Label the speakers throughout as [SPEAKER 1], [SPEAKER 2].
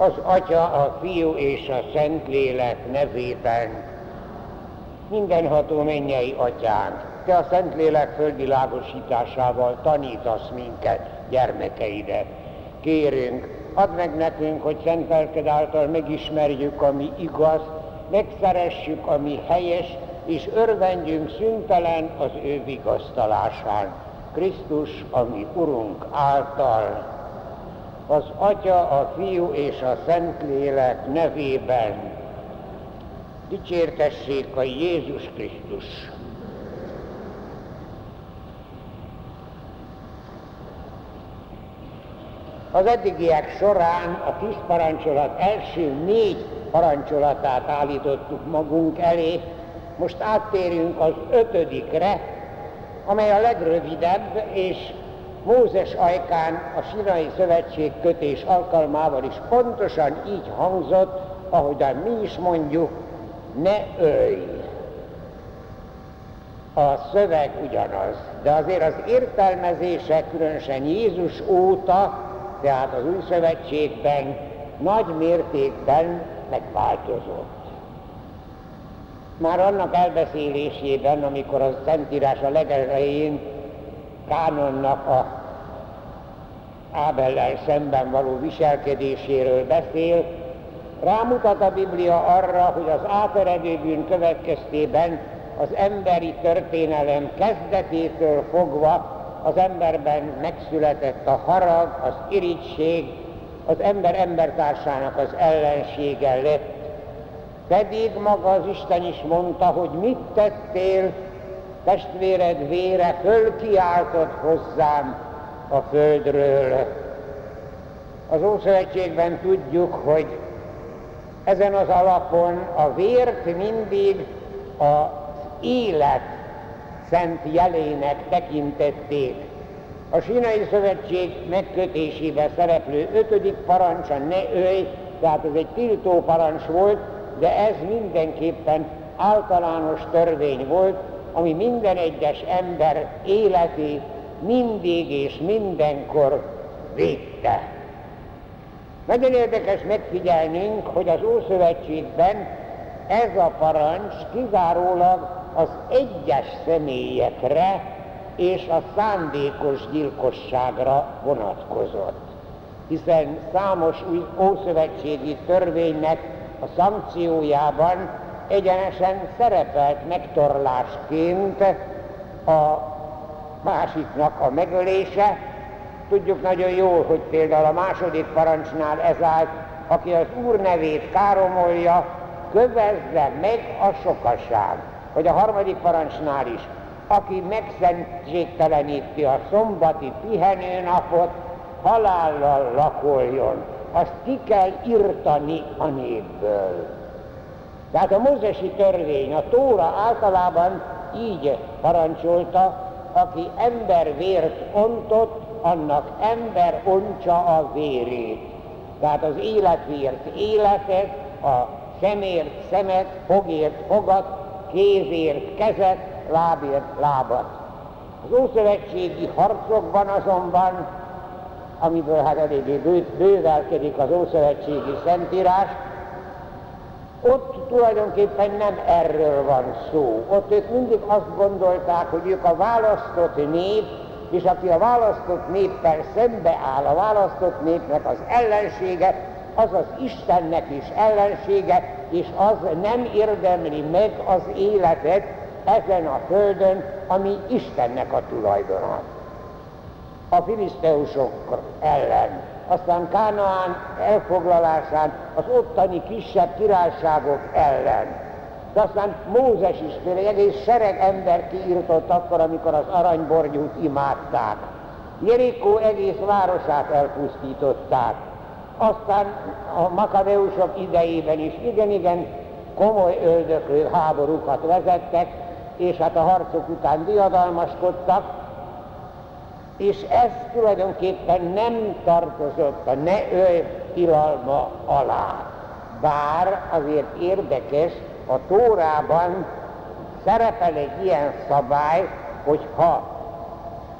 [SPEAKER 1] az Atya, a Fiú és a Szentlélek nevében. Mindenható mennyei Atyánk, Te a Szentlélek földvilágosításával tanítasz minket, gyermekeidet. Kérünk, add meg nekünk, hogy szent lelked által megismerjük, ami igaz, megszeressük, ami helyes, és örvendjünk szüntelen az ő vigasztalásán. Krisztus, ami Urunk által az Atya, a Fiú és a Szentlélek nevében dicsértessék a Jézus Krisztus. Az eddigiek során a tíz parancsolat első négy parancsolatát állítottuk magunk elé, most áttérünk az ötödikre, amely a legrövidebb és Mózes ajkán a Sinai Szövetség kötés alkalmával is pontosan így hangzott, ahogyan mi is mondjuk, ne ölj. A szöveg ugyanaz, de azért az értelmezése különösen Jézus óta, tehát az új szövetségben nagy mértékben megváltozott. Már annak elbeszélésében, amikor a Szentírás a legelején Kánonnak a Ábellel szemben való viselkedéséről beszél, rámutat a Biblia arra, hogy az áteredő bűn következtében az emberi történelem kezdetétől fogva az emberben megszületett a harag, az irigység, az ember embertársának az ellensége lett. Pedig maga az Isten is mondta, hogy mit tettél, testvéred vére fölkiáltott hozzám a földről. Az Ószövetségben tudjuk, hogy ezen az alapon a vért mindig az élet szent jelének tekintették. A Sinai Szövetség megkötésében szereplő ötödik parancsa ne ölj, tehát ez egy tiltó parancs volt, de ez mindenképpen általános törvény volt, ami minden egyes ember életét mindig és mindenkor védte. Nagyon érdekes megfigyelnünk, hogy az Ószövetségben ez a parancs kizárólag az egyes személyekre és a szándékos gyilkosságra vonatkozott. Hiszen számos új ószövetségi törvénynek a szankciójában egyenesen szerepelt megtorlásként a másiknak a megölése. Tudjuk nagyon jól, hogy például a második parancsnál ez állt, aki az Úr nevét káromolja, kövezze meg a sokaság. Vagy a harmadik parancsnál is, aki megszentségteleníti a szombati pihenőnapot, halállal lakoljon. Azt ki kell írtani a népből. Tehát a mózesi törvény, a Tóra általában így parancsolta, aki ember vért ontott, annak ember ontsa a vérét. Tehát az életért életet, a szemért szemet, fogért fogat, kézért kezet, lábért lábat. Az ószövetségi harcokban azonban, amiből hát eléggé bővelkedik az ószövetségi szentírás, ott tulajdonképpen nem erről van szó. Ott ők mindig azt gondolták, hogy ők a választott nép, és aki a választott néppel szembe áll, a választott népnek az ellensége, az az Istennek is ellensége, és az nem érdemli meg az életet ezen a földön, ami Istennek a tulajdona. A filiszteusok ellen aztán Kánaán elfoglalásán az ottani kisebb királyságok ellen. De aztán Mózes is például egy egész sereg ember kiirtott akkor, amikor az aranyborgyút imádták. Jerikó egész városát elpusztították. Aztán a makadeusok idejében is igen-igen komoly öldöklő háborúkat vezettek, és hát a harcok után diadalmaskodtak, és ez tulajdonképpen nem tartozott a ne ölj tilalma alá. Bár azért érdekes, a Tórában szerepel egy ilyen szabály, hogy ha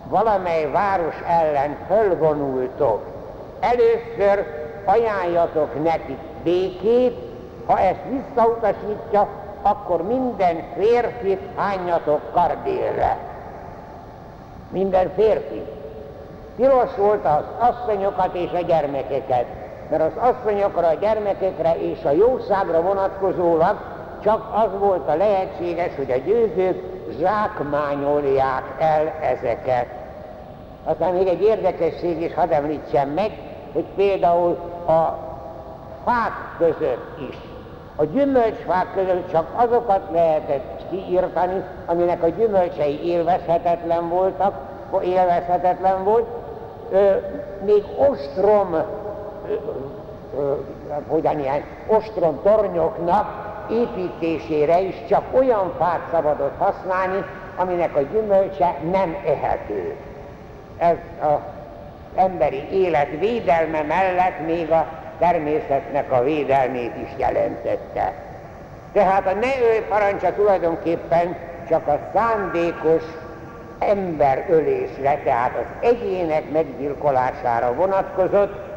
[SPEAKER 1] valamely város ellen fölvonultok, először ajánljatok neki békét, ha ezt visszautasítja, akkor minden férfit hányjatok kardélre. Minden férfi. Tilos volt az asszonyokat és a gyermekeket, mert az asszonyokra, a gyermekekre és a jószágra vonatkozólag csak az volt a lehetséges, hogy a győzők zsákmányolják el ezeket. Aztán még egy érdekesség is hadd említsem meg, hogy például a fák között is, a gyümölcsfák között csak azokat lehetett kiírtani, aminek a gyümölcsei élvezhetetlen voltak, élvezhetetlen volt, ö, még ostrom, ö, ö, hogyan ilyen, ostrom tornyoknak építésére is csak olyan fát szabadott használni, aminek a gyümölcse nem ehető. Ez az emberi élet védelme mellett még a természetnek a védelmét is jelentette. Tehát a ne ő parancsa tulajdonképpen csak a szándékos emberölésre, tehát az egyének meggyilkolására vonatkozott,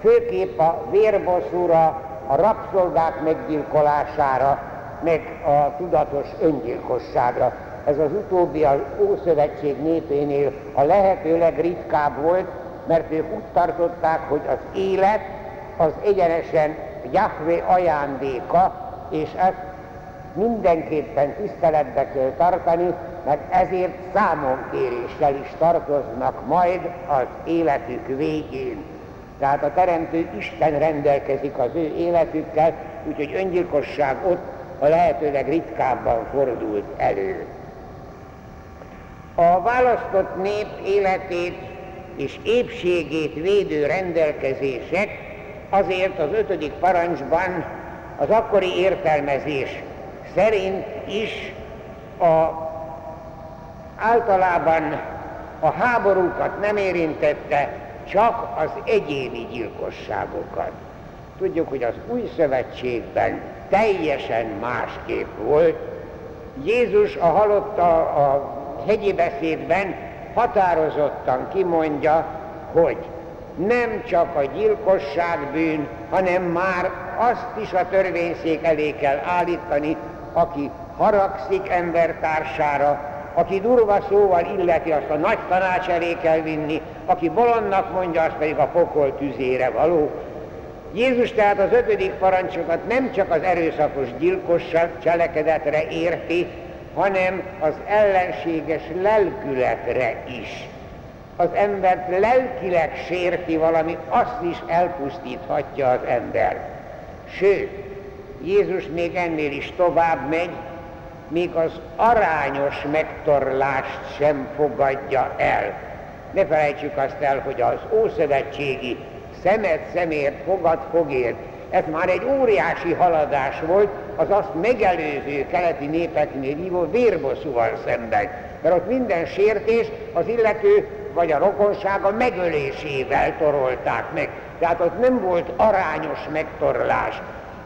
[SPEAKER 1] főképp a vérbosszúra, a rabszolgák meggyilkolására, meg a tudatos öngyilkosságra. Ez az utóbbi az Ószövetség népénél a lehető legritkább volt, mert ők úgy tartották, hogy az élet az egyenesen Jahve ajándéka, és ezt mindenképpen tiszteletbe kell tartani, mert ezért számonkéréssel is tartoznak majd az életük végén. Tehát a Teremtő Isten rendelkezik az ő életükkel, úgyhogy öngyilkosság ott a lehetőleg ritkábban fordult elő. A választott nép életét és épségét védő rendelkezések azért az ötödik parancsban az akkori értelmezés szerint is a, általában a háborúkat nem érintette, csak az egyéni gyilkosságokat. Tudjuk, hogy az új szövetségben teljesen másképp volt. Jézus a halott a, a hegyi beszédben határozottan kimondja, hogy nem csak a gyilkosság bűn, hanem már azt is a törvényszék elé kell állítani, aki haragszik embertársára, aki durva szóval illeti, azt a nagy tanács elé kell vinni, aki bolondnak mondja, azt pedig a pokol tüzére való. Jézus tehát az ötödik parancsokat nem csak az erőszakos gyilkos cselekedetre érti, hanem az ellenséges lelkületre is. Az embert lelkileg sérti valami, azt is elpusztíthatja az ember. Sőt, Jézus még ennél is tovább megy, még az arányos megtorlást sem fogadja el. Ne felejtsük azt el, hogy az ószövetségi szemet szemért, fogad fogért, ez már egy óriási haladás volt az azt megelőző keleti népeknél hívó vérbosszúval szemben. Mert ott minden sértés az illető vagy a rokonsága megölésével torolták meg. Tehát ott nem volt arányos megtorlás.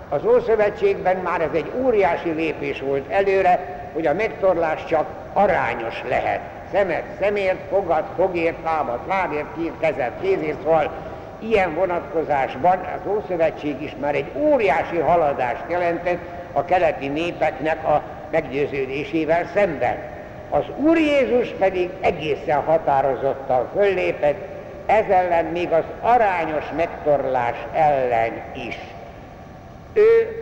[SPEAKER 1] Az Ószövetségben már ez egy óriási lépés volt előre, hogy a megtorlás csak arányos lehet. Szemet szemért, fogad, fogért, lábat, lábért, kír, kezet, kézért, szóval ilyen vonatkozásban az Ószövetség is már egy óriási haladást jelentett a keleti népeknek a meggyőződésével szemben. Az Úr Jézus pedig egészen határozottan föllépett, ez ellen még az arányos megtorlás ellen is. Ő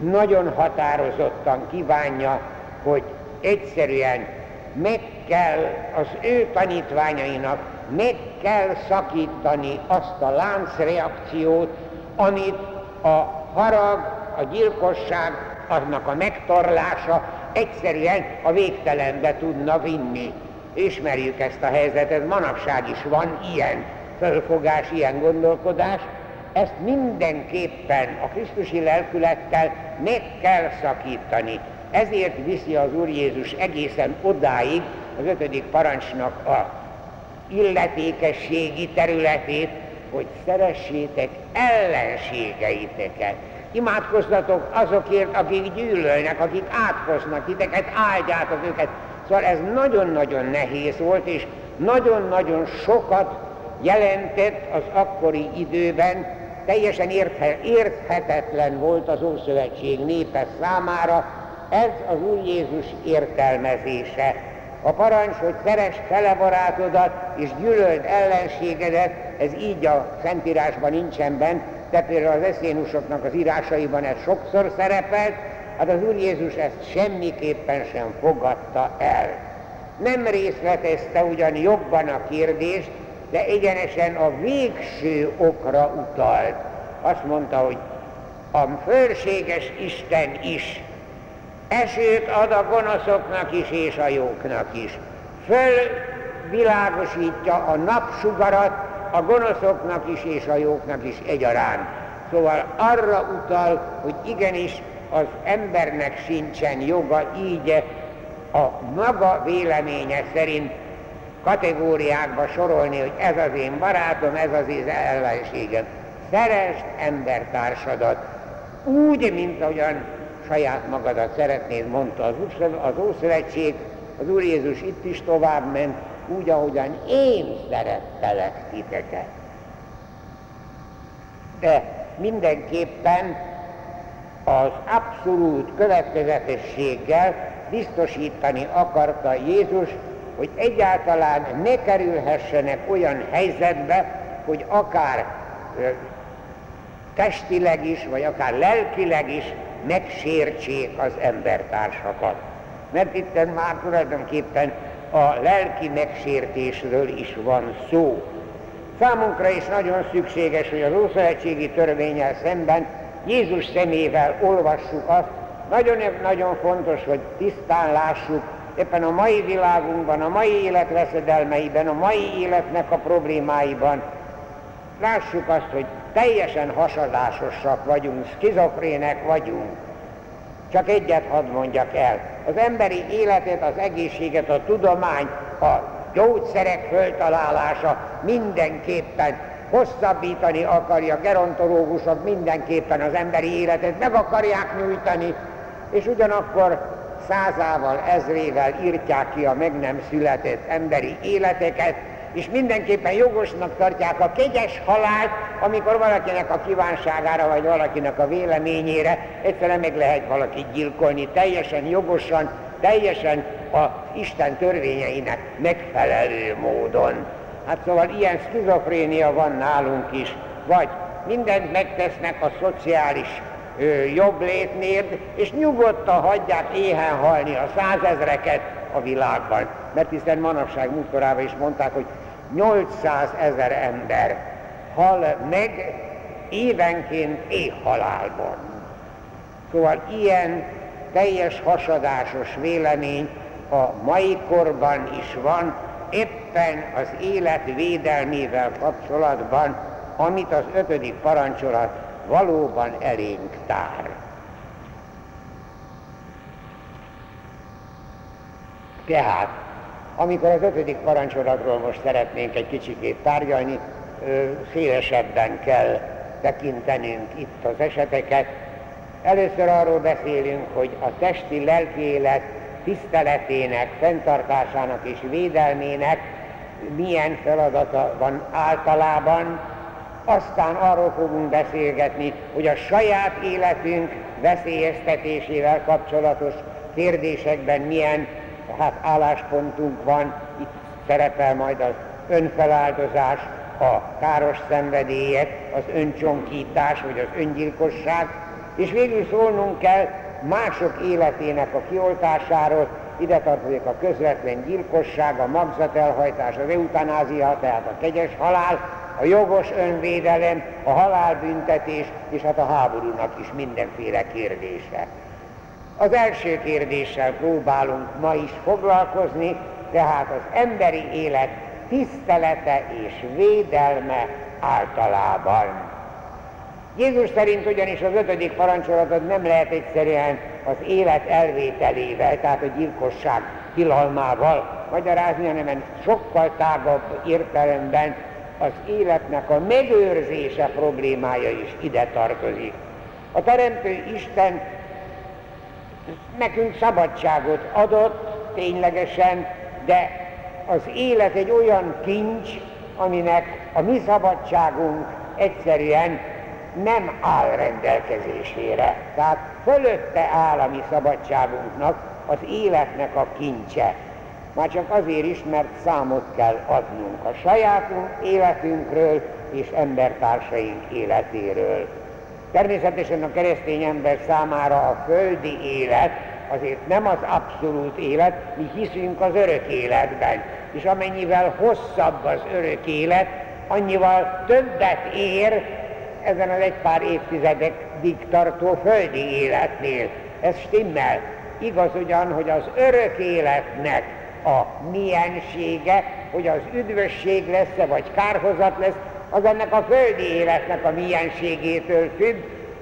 [SPEAKER 1] nagyon határozottan kívánja, hogy egyszerűen meg kell az ő tanítványainak meg kell szakítani azt a láncreakciót, amit a harag, a gyilkosság, aznak a megtorlása egyszerűen a végtelenbe tudna vinni. Ismerjük ezt a helyzetet, manapság is van ilyen fölfogás, ilyen gondolkodás, ezt mindenképpen a Krisztusi lelkülettel meg kell szakítani. Ezért viszi az Úr Jézus egészen odáig az ötödik parancsnak a illetékességi területét, hogy szeressétek ellenségeiteket. Imádkozzatok azokért, akik gyűlölnek, akik átkoznak titeket, áldjátok őket. Szóval ez nagyon-nagyon nehéz volt, és nagyon-nagyon sokat jelentett az akkori időben, teljesen érthetetlen volt az Ószövetség népe számára, ez az Úr Jézus értelmezése. A parancs, hogy szeresd fele barátodat és gyűlöld ellenségedet, ez így a Szentírásban nincsen bent, de például az eszénusoknak az írásaiban ez sokszor szerepelt, hát az Úr Jézus ezt semmiképpen sem fogadta el. Nem részletezte ugyan jobban a kérdést, de egyenesen a végső okra utalt. Azt mondta, hogy a fölséges Isten is esőt ad a gonoszoknak is és a jóknak is. Fölvilágosítja a napsugarat a gonoszoknak is és a jóknak is egyaránt. Szóval arra utal, hogy igenis az embernek sincsen joga így a maga véleménye szerint kategóriákba sorolni, hogy ez az én barátom, ez az én ellenségem. Szeresd embertársadat úgy, mint ahogyan saját magadat szeretnéd, mondta az, az Ószövetség, az Úr Jézus itt is tovább ment, úgy, ahogyan én szerettelek titeket. De mindenképpen az abszolút következetességgel biztosítani akarta Jézus, hogy egyáltalán ne kerülhessenek olyan helyzetbe, hogy akár testileg is, vagy akár lelkileg is megsértsék az embertársakat. Mert itt már tulajdonképpen a lelki megsértésről is van szó. Számunkra is nagyon szükséges, hogy az Ószövetségi törvényel szemben Jézus szemével olvassuk azt, nagyon-nagyon fontos, hogy tisztán lássuk, éppen a mai világunkban, a mai élet veszedelmeiben, a mai életnek a problémáiban, lássuk azt, hogy teljesen hasadásosak vagyunk, skizofrének vagyunk. Csak egyet hadd mondjak el. Az emberi életet, az egészséget, a tudomány, a gyógyszerek föltalálása mindenképpen hosszabbítani akarja, gerontológusok mindenképpen az emberi életet meg akarják nyújtani, és ugyanakkor százával, ezrével írtják ki a meg nem született emberi életeket, és mindenképpen jogosnak tartják a kegyes halált, amikor valakinek a kívánságára, vagy valakinek a véleményére egyszerűen meg lehet valakit gyilkolni, teljesen jogosan, teljesen a Isten törvényeinek megfelelő módon. Hát szóval ilyen skizofrénia van nálunk is, vagy mindent megtesznek a szociális ö, jobb létnél, és nyugodtan hagyják éhen halni a százezreket a világban. Mert hiszen manapság múltkorában is mondták, hogy 800 ezer ember hal meg évenként éhhalálban. Szóval ilyen teljes hasadásos vélemény a mai korban is van, éppen az élet védelmével kapcsolatban, amit az ötödik parancsolat valóban elénk tár. Tehát, amikor az ötödik parancsolatról most szeretnénk egy kicsikét tárgyalni, szélesebben kell tekintenünk itt az eseteket. Először arról beszélünk, hogy a testi lelki élet tiszteletének, fenntartásának és védelmének milyen feladata van általában, aztán arról fogunk beszélgetni, hogy a saját életünk veszélyeztetésével kapcsolatos kérdésekben milyen hát álláspontunk van, itt szerepel majd az önfeláldozás, a káros szenvedélyek, az öncsonkítás vagy az öngyilkosság, és végül szólnunk kell mások életének a kioltásáról, ide tartozik a közvetlen gyilkosság, a magzatelhajtás, az eutanázia, tehát a kegyes halál, a jogos önvédelem, a halálbüntetés, és hát a háborúnak is mindenféle kérdése. Az első kérdéssel próbálunk ma is foglalkozni, tehát az emberi élet tisztelete és védelme általában. Jézus szerint ugyanis az ötödik parancsolatot nem lehet egyszerűen az élet elvételével, tehát a gyilkosság tilalmával magyarázni, hanem sokkal tágabb értelemben az életnek a megőrzése problémája is ide tartozik. A Teremtő Isten nekünk szabadságot adott ténylegesen, de az élet egy olyan kincs, aminek a mi szabadságunk egyszerűen nem áll rendelkezésére. Tehát fölötte áll a mi szabadságunknak az életnek a kincse. Már csak azért is, mert számot kell adnunk a sajátunk életünkről és embertársaink életéről. Természetesen a keresztény ember számára a földi élet azért nem az abszolút élet, mi hiszünk az örök életben. És amennyivel hosszabb az örök élet, annyival többet ér ezen az egy pár évtizedekig tartó földi életnél. Ez stimmel. Igaz ugyan, hogy az örök életnek a miensége, hogy az üdvösség lesz-e, vagy kárhozat lesz, az ennek a földi életnek a mienségétől függ,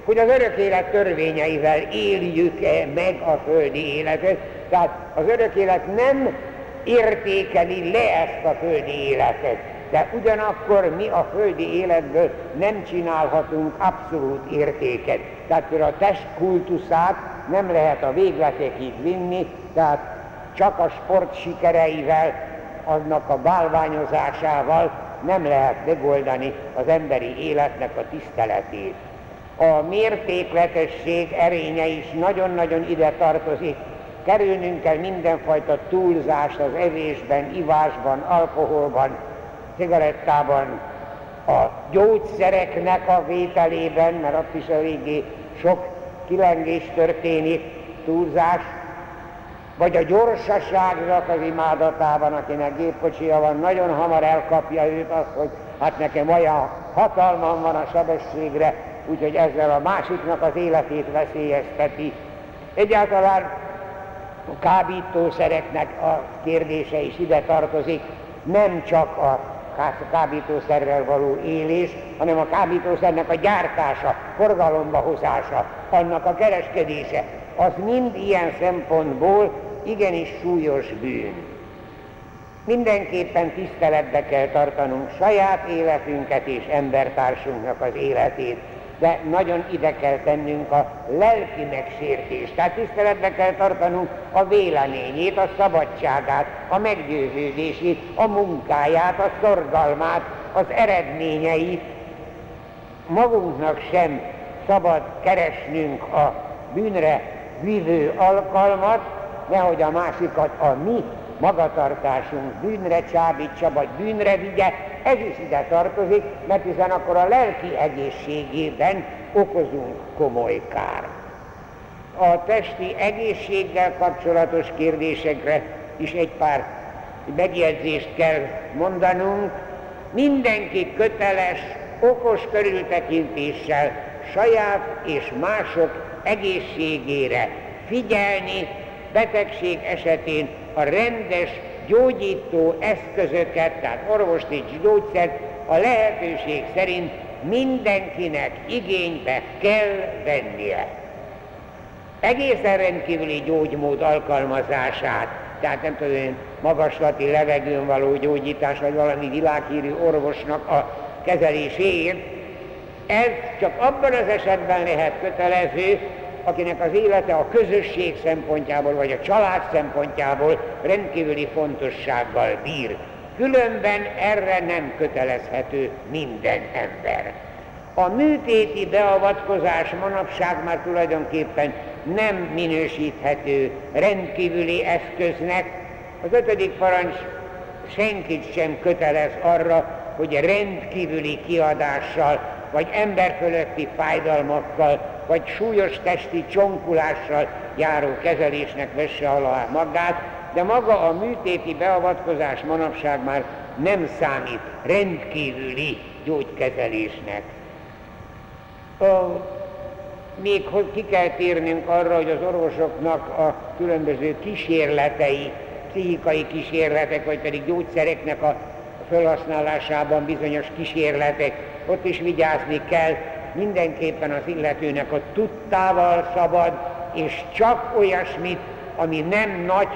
[SPEAKER 1] hogy az örök élet törvényeivel éljük-e meg a földi életet. Tehát az örök élet nem értékeli le ezt a földi életet, de ugyanakkor mi a földi életből nem csinálhatunk abszolút értéket. Tehát a test kultuszát nem lehet a végletekig vinni, tehát csak a sport sikereivel, annak a bálványozásával nem lehet megoldani az emberi életnek a tiszteletét. A mértékletesség erénye is nagyon-nagyon ide tartozik. Kerülnünk kell mindenfajta túlzást az evésben, ivásban, alkoholban, cigarettában, a gyógyszereknek a vételében, mert ott is eléggé sok kilengés történik, túlzás, vagy a gyorsaságnak az imádatában, akinek gépkocsia van, nagyon hamar elkapja őt azt, hogy hát nekem olyan hatalmam van a sebességre, úgyhogy ezzel a másiknak az életét veszélyezteti. Egyáltalán a kábítószereknek a kérdése is ide tartozik, nem csak a kábítószerrel való élés, hanem a kábítószernek a gyártása, forgalomba hozása, annak a kereskedése, az mind ilyen szempontból igenis súlyos bűn. Mindenképpen tiszteletbe kell tartanunk saját életünket és embertársunknak az életét, de nagyon ide kell tennünk a lelki megsértést. Tehát tiszteletbe kell tartanunk a véleményét, a szabadságát, a meggyőződését, a munkáját, a szorgalmát, az eredményeit. Magunknak sem szabad keresnünk a bűnre vívő alkalmat, nehogy a másikat a mi magatartásunk bűnre csábítsa, vagy bűnre vigye, ez is ide tartozik, mert hiszen akkor a lelki egészségében okozunk komoly kár. A testi egészséggel kapcsolatos kérdésekre is egy pár megjegyzést kell mondanunk. Mindenki köteles okos körültekintéssel saját és mások egészségére figyelni, betegség esetén a rendes gyógyító eszközöket, tehát orvost és gyógyszert a lehetőség szerint mindenkinek igénybe kell vennie. Egészen rendkívüli gyógymód alkalmazását, tehát nem tudom én, magaslati levegőn való gyógyítás, vagy valami világhírű orvosnak a kezeléséért, ez csak abban az esetben lehet kötelező, akinek az élete a közösség szempontjából, vagy a család szempontjából rendkívüli fontossággal bír. Különben erre nem kötelezhető minden ember. A műtéti beavatkozás manapság már tulajdonképpen nem minősíthető rendkívüli eszköznek. Az ötödik parancs senkit sem kötelez arra, hogy rendkívüli kiadással, vagy emberfölötti fájdalmakkal, vagy súlyos testi csonkulással járó kezelésnek vesse alá magát, de maga a műtéti beavatkozás manapság már nem számít rendkívüli gyógykezelésnek. A, még hogy ki kell térnünk arra, hogy az orvosoknak a különböző kísérletei, pszichikai kísérletek, vagy pedig gyógyszereknek a felhasználásában bizonyos kísérletek, ott is vigyázni kell, mindenképpen az illetőnek a tudtával szabad, és csak olyasmit, ami nem nagy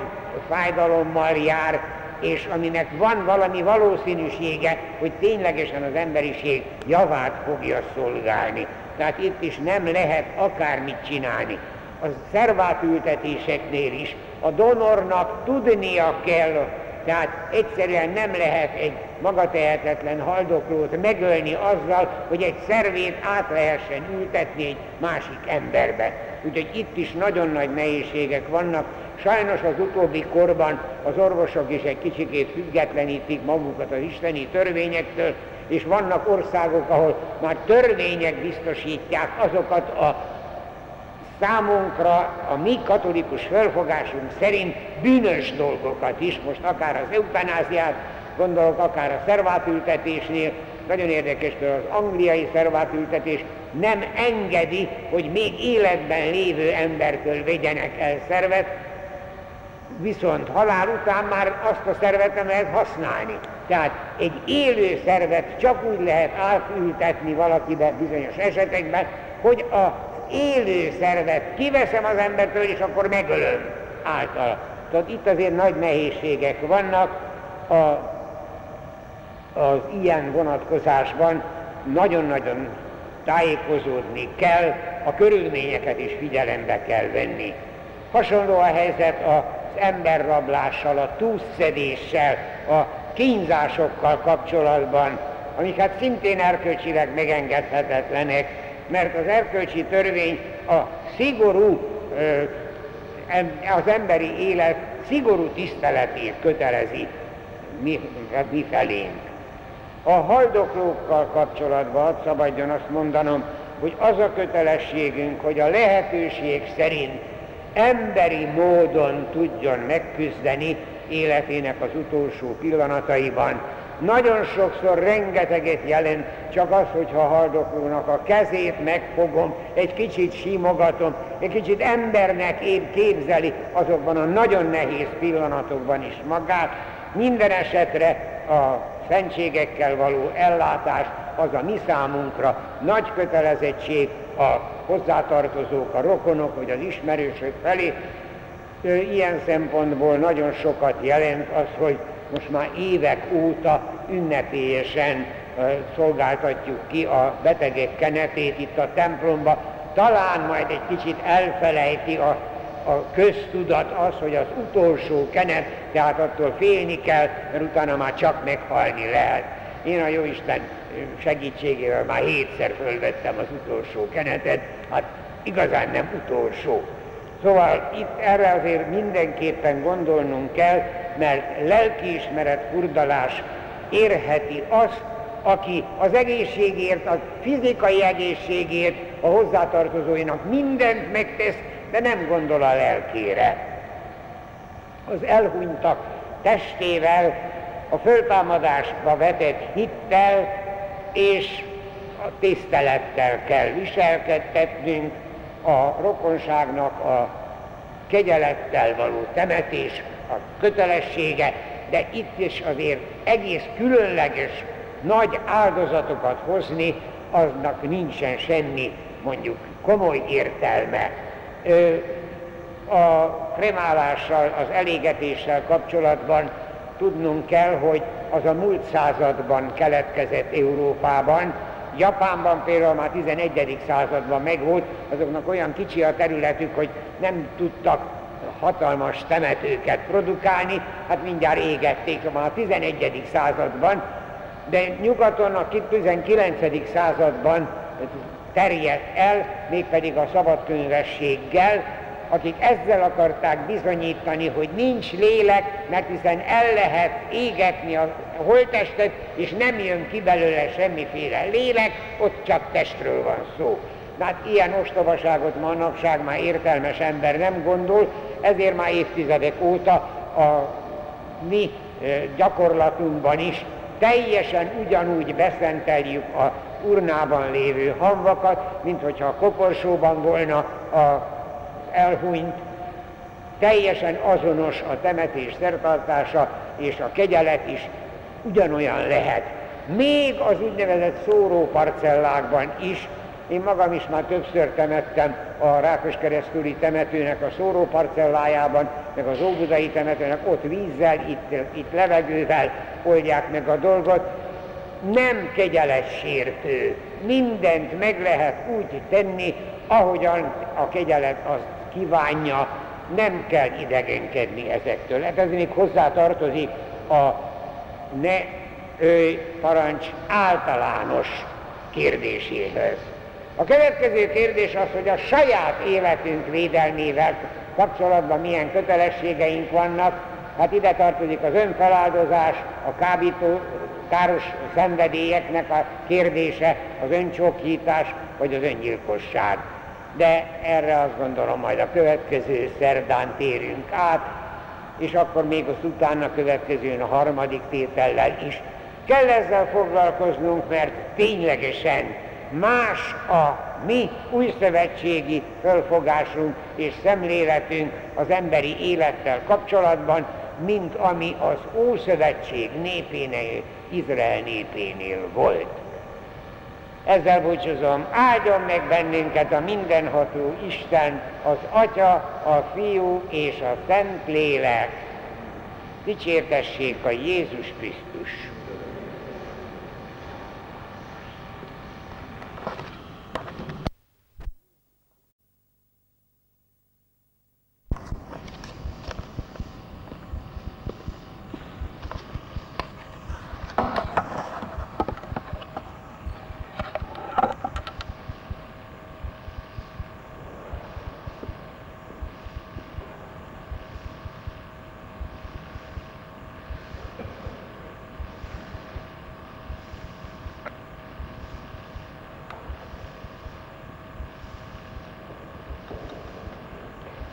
[SPEAKER 1] fájdalommal jár, és aminek van valami valószínűsége, hogy ténylegesen az emberiség javát fogja szolgálni. Tehát itt is nem lehet akármit csinálni. A szervátültetéseknél is a donornak tudnia kell Tehát egyszerűen nem lehet egy magatehetetlen haldoklót megölni azzal, hogy egy szervét át lehessen ültetni egy másik emberbe. Úgyhogy itt is nagyon nagy nehézségek vannak. Sajnos az utóbbi korban az orvosok is egy kicsikét függetlenítik magukat az isteni törvényektől, és vannak országok, ahol már törvények biztosítják azokat a számunkra a mi katolikus felfogásunk szerint bűnös dolgokat is, most akár az eutanáziát, gondolok akár a szervátültetésnél, nagyon érdekes, hogy az angliai szervátültetés nem engedi, hogy még életben lévő embertől vegyenek el szervet, viszont halál után már azt a szervet nem lehet használni. Tehát egy élő szervet csak úgy lehet átültetni valakibe bizonyos esetekben, hogy a élő szervet kiveszem az embertől, és akkor megölöm által. Tehát itt azért nagy nehézségek vannak a, az ilyen vonatkozásban, nagyon-nagyon tájékozódni kell, a körülményeket is figyelembe kell venni. Hasonló a helyzet az emberrablással, a túlszedéssel, a kínzásokkal kapcsolatban, amik hát szintén erkölcsileg megengedhetetlenek, mert az erkölcsi törvény a szigorú, az emberi élet szigorú tiszteletét kötelezi mi, mi felénk. A haldoklókkal kapcsolatban szabadjon azt mondanom, hogy az a kötelességünk, hogy a lehetőség szerint emberi módon tudjon megküzdeni életének az utolsó pillanataiban, nagyon sokszor rengeteget jelent csak az, hogyha haldoklónak a kezét megfogom, egy kicsit simogatom, egy kicsit embernek épp képzeli azokban a nagyon nehéz pillanatokban is magát. Minden esetre a szentségekkel való ellátás az a mi számunkra nagy kötelezettség a hozzátartozók, a rokonok vagy az ismerősök felé. Ilyen szempontból nagyon sokat jelent az, hogy most már évek óta ünnepélyesen szolgáltatjuk ki a betegek kenetét itt a templomba. Talán majd egy kicsit elfelejti a, a köztudat az, hogy az utolsó kenet, tehát attól félni kell, mert utána már csak meghalni lehet. Én a Jóisten segítségével már hétszer fölvettem az utolsó kenetet, hát igazán nem utolsó. Szóval itt erre azért mindenképpen gondolnunk kell, mert lelkiismeret furdalás érheti azt, aki az egészségért, a fizikai egészségért a hozzátartozóinak mindent megtesz, de nem gondol a lelkére. Az elhunytak testével, a föltámadásba vetett hittel és a tisztelettel kell viselkedtetnünk, a rokonságnak a kegyelettel való temetés a kötelessége, de itt is azért egész különleges nagy áldozatokat hozni, aznak nincsen semmi mondjuk komoly értelme. A kremálással, az elégetéssel kapcsolatban tudnunk kell, hogy az a múlt században keletkezett Európában, Japánban például már 11. században megvolt, azoknak olyan kicsi a területük, hogy nem tudtak hatalmas temetőket produkálni, hát mindjárt égették már a 11. században, de nyugaton a 19. században terjedt el, mégpedig a szabadkönyvességgel, akik ezzel akarták bizonyítani, hogy nincs lélek, mert hiszen el lehet égetni a holtestet, és nem jön ki belőle semmiféle lélek, ott csak testről van szó. Hát ilyen ostobaságot manapság már értelmes ember nem gondol, ezért már évtizedek óta a mi gyakorlatunkban is teljesen ugyanúgy beszenteljük a urnában lévő hamvakat, mint hogyha a koporsóban volna a elhunyt, teljesen azonos a temetés szertartása, és a kegyelet is ugyanolyan lehet. Még az úgynevezett szóróparcellákban is, én magam is már többször temettem a Rákos keresztüli temetőnek a szóróparcellájában, meg az Óbudai temetőnek ott vízzel, itt, itt levegővel oldják meg a dolgot. Nem kegyeletsértő. Mindent meg lehet úgy tenni, ahogyan a kegyelet azt kívánja, nem kell idegenkedni ezektől. Hát ez még hozzá tartozik a ne őj parancs általános kérdéséhez. A következő kérdés az, hogy a saját életünk védelmével kapcsolatban milyen kötelességeink vannak. Hát ide tartozik az önfeláldozás, a kábító, káros szenvedélyeknek a kérdése, az öncsókítás vagy az öngyilkosság. De erre azt gondolom majd a következő szerdán térünk át, és akkor még az utána következőn a harmadik tétellel is. Kell ezzel foglalkoznunk, mert ténylegesen más a mi újszövetségi fölfogásunk és szemléletünk az emberi élettel kapcsolatban, mint ami az Ószövetség népénél, Izrael népénél volt. Ezzel búcsúzom, áldjon meg bennünket a mindenható Isten, az Atya, a Fiú és a Szent Lélek. Dicsértessék a Jézus Krisztus!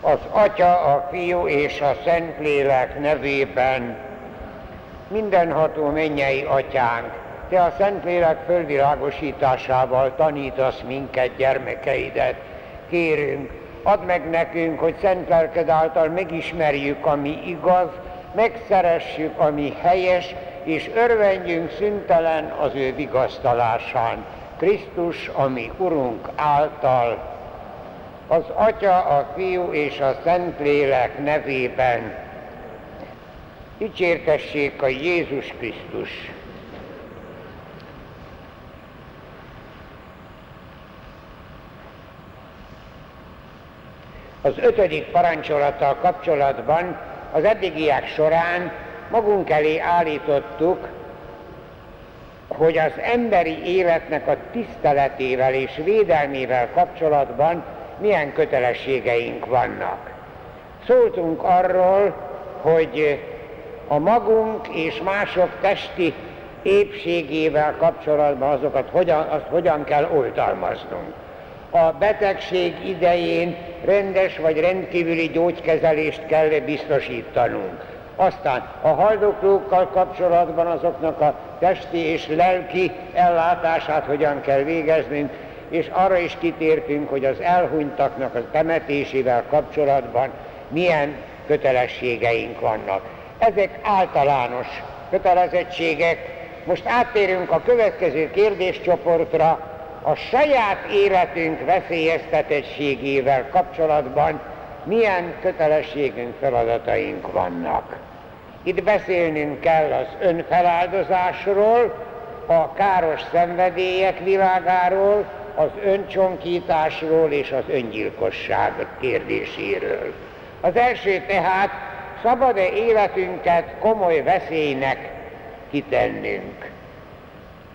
[SPEAKER 1] az Atya, a Fiú és a Szentlélek nevében mindenható mennyei Atyánk, Te a Szentlélek fölvilágosításával tanítasz minket, gyermekeidet. Kérünk, add meg nekünk, hogy szent lelked által megismerjük, ami igaz, megszeressük, ami helyes, és örvendjünk szüntelen az ő vigasztalásán. Krisztus, ami Urunk által az Atya, a Fiú és a Szentlélek nevében dicsértessék a Jézus Krisztus. Az ötödik parancsolattal kapcsolatban az eddigiek során magunk elé állítottuk, hogy az emberi életnek a tiszteletével és védelmével kapcsolatban milyen kötelességeink vannak. Szóltunk arról, hogy a magunk és mások testi épségével kapcsolatban azokat hogyan, azt hogyan kell oltalmaznunk. A betegség idején rendes vagy rendkívüli gyógykezelést kell biztosítanunk. Aztán a haldoklókkal kapcsolatban azoknak a testi és lelki ellátását hogyan kell végeznünk, és arra is kitértünk, hogy az elhunytaknak a temetésével kapcsolatban milyen kötelességeink vannak. Ezek általános kötelezettségek. Most áttérünk a következő kérdéscsoportra, a saját életünk veszélyeztetettségével kapcsolatban milyen kötelességünk, feladataink vannak. Itt beszélnünk kell az önfeláldozásról, a káros szenvedélyek világáról, az öncsonkításról és az öngyilkosság kérdéséről. Az első tehát, szabad-e életünket komoly veszélynek kitennünk?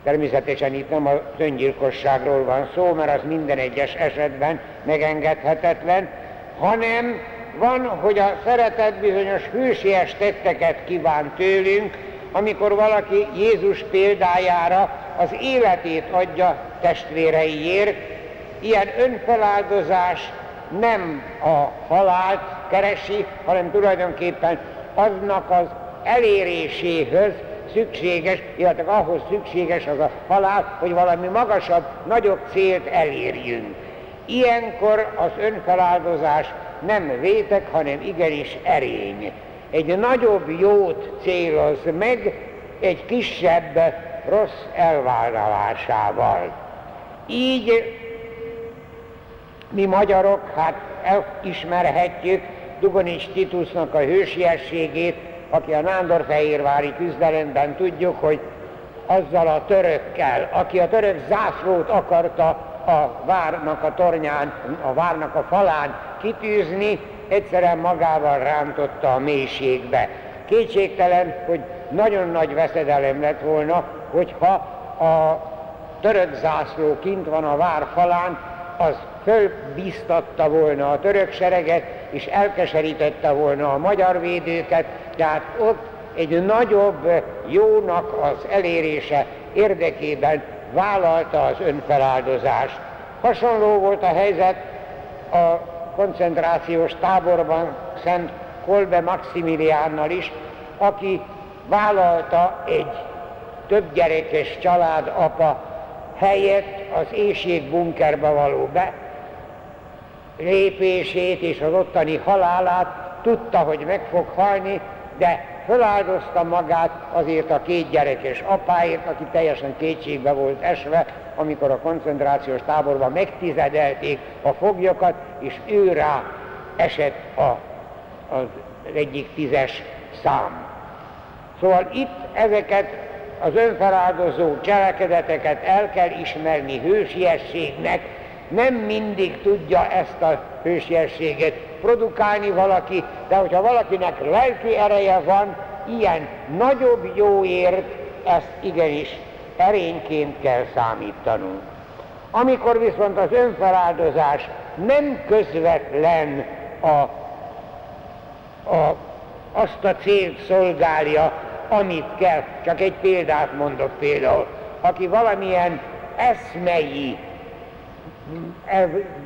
[SPEAKER 1] Természetesen itt nem az öngyilkosságról van szó, mert az minden egyes esetben megengedhetetlen, hanem van, hogy a szeretet bizonyos hősies tetteket kíván tőlünk, amikor valaki Jézus példájára az életét adja testvéreiért, ilyen önfeláldozás nem a halált keresi, hanem tulajdonképpen aznak az eléréséhez szükséges, illetve ahhoz szükséges az a halál, hogy valami magasabb, nagyobb célt elérjünk. Ilyenkor az önfeláldozás nem vétek, hanem igenis erény. Egy nagyobb jót céloz meg, egy kisebb rossz elvállalásával. Így mi magyarok, hát elismerhetjük Dugonics Titusnak a hősiességét, aki a Nándorfehérvári küzdelemben tudjuk, hogy azzal a törökkel, aki a török zászlót akarta a várnak a tornyán, a várnak a falán kitűzni, egyszerűen magával rántotta a mélységbe. Kétségtelen, hogy nagyon nagy veszedelem lett volna, hogyha a török zászló kint van a vár falán, az fölbíztatta volna a török sereget, és elkeserítette volna a magyar védőket, tehát ott egy nagyobb jónak az elérése érdekében vállalta az önfeláldozást. Hasonló volt a helyzet a koncentrációs táborban Szent Kolbe Maximiliánnal is, aki vállalta egy több gyerekes család apa helyett az éjség bunkerbe való be lépését és az ottani halálát, tudta, hogy meg fog halni, de feláldozta magát azért a két gyerekes apáért, aki teljesen kétségbe volt esve, amikor a koncentrációs táborban megtizedelték a foglyokat, és ő rá esett a, az egyik tízes szám. Szóval itt ezeket az önfeláldozó cselekedeteket el kell ismerni hősiességnek, nem mindig tudja ezt a hősiességet produkálni valaki, de hogyha valakinek lelki ereje van, ilyen nagyobb jóért, ezt igenis erényként kell számítanunk. Amikor viszont az önfeláldozás nem közvetlen a, a, azt a célt szolgálja, amit kell, csak egy példát mondok például, aki valamilyen eszmei